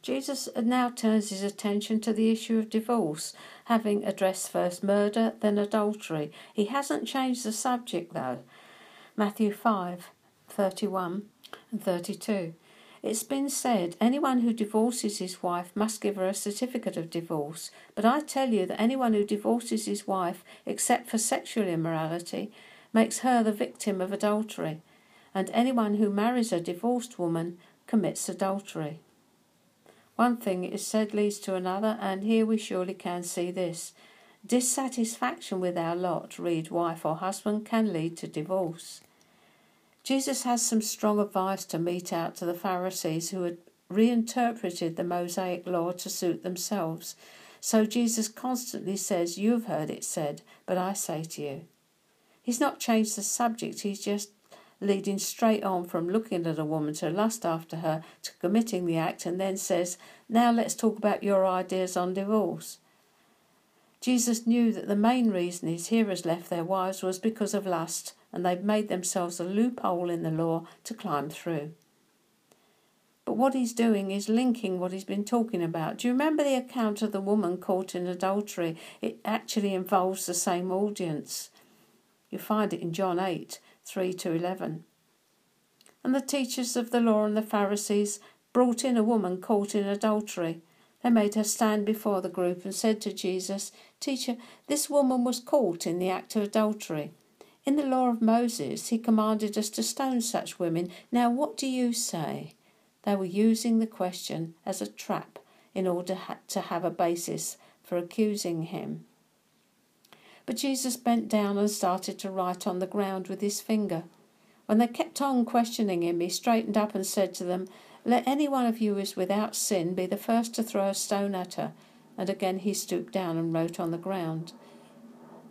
Jesus now turns his attention to the issue of divorce, having addressed first murder, then adultery. He hasn't changed the subject though. Matthew 5 31 and 32. It's been said anyone who divorces his wife must give her a certificate of divorce, but I tell you that anyone who divorces his wife, except for sexual immorality, makes her the victim of adultery, and anyone who marries a divorced woman commits adultery. One thing is said leads to another, and here we surely can see this. Dissatisfaction with our lot, read wife or husband, can lead to divorce. Jesus has some strong advice to mete out to the Pharisees who had reinterpreted the Mosaic law to suit themselves. So Jesus constantly says, You've heard it said, but I say to you. He's not changed the subject, he's just leading straight on from looking at a woman to lust after her to committing the act, and then says, Now let's talk about your ideas on divorce. Jesus knew that the main reason his hearers left their wives was because of lust, and they've made themselves a loophole in the law to climb through. But what he's doing is linking what he's been talking about. Do you remember the account of the woman caught in adultery? It actually involves the same audience. You find it in John 8 3 to 11. And the teachers of the law and the Pharisees brought in a woman caught in adultery. They made her stand before the group and said to Jesus, Teacher, this woman was caught in the act of adultery. In the law of Moses, he commanded us to stone such women. Now, what do you say? They were using the question as a trap in order to have a basis for accusing him. But Jesus bent down and started to write on the ground with his finger. When they kept on questioning him, he straightened up and said to them, Let any one of you who is without sin be the first to throw a stone at her. And again he stooped down and wrote on the ground.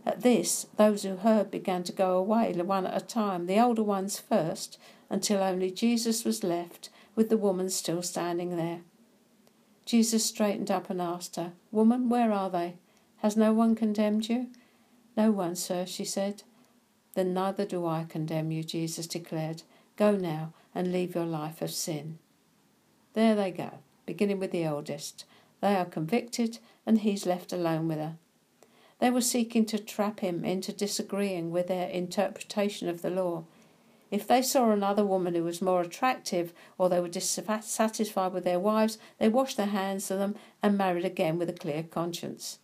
At this, those who heard began to go away, one at a time, the older ones first, until only Jesus was left, with the woman still standing there. Jesus straightened up and asked her, Woman, where are they? Has no one condemned you? No one, sir, she said. Then neither do I condemn you, Jesus declared. Go now and leave your life of sin. There they go, beginning with the eldest. They are convicted, and he's left alone with her. They were seeking to trap him into disagreeing with their interpretation of the law. If they saw another woman who was more attractive, or they were dissatisfied with their wives, they washed their hands of them and married again with a clear conscience.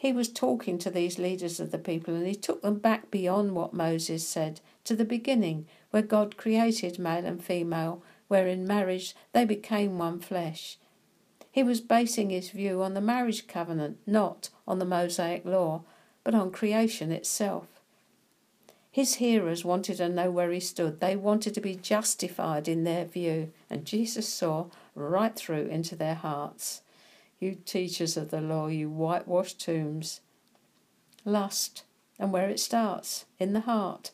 He was talking to these leaders of the people, and he took them back beyond what Moses said, to the beginning, where God created male and female, where in marriage they became one flesh. He was basing his view on the marriage covenant, not on the Mosaic law, but on creation itself. His hearers wanted to know where he stood. They wanted to be justified in their view, and Jesus saw right through into their hearts. You teachers of the law, you whitewashed tombs. Lust, and where it starts, in the heart.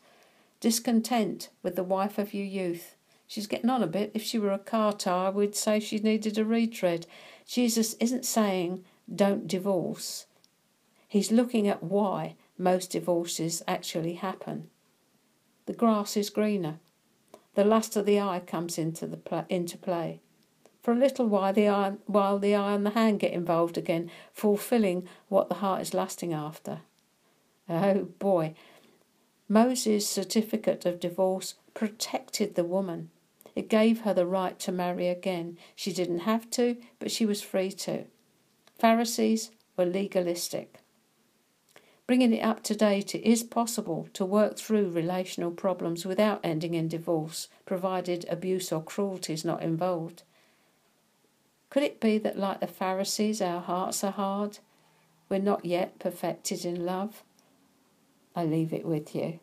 Discontent with the wife of your youth. She's getting on a bit. If she were a car tire, we'd say she needed a retread. Jesus isn't saying don't divorce. He's looking at why most divorces actually happen. The grass is greener. The lust of the eye comes into the pl- into play. For a little while, the eye, while the eye and the hand get involved again, fulfilling what the heart is lusting after. Oh boy, Moses' certificate of divorce protected the woman. It gave her the right to marry again. She didn't have to, but she was free to. Pharisees were legalistic. Bringing it up to date, it is possible to work through relational problems without ending in divorce, provided abuse or cruelty is not involved. Could it be that, like the Pharisees, our hearts are hard? We're not yet perfected in love? I leave it with you.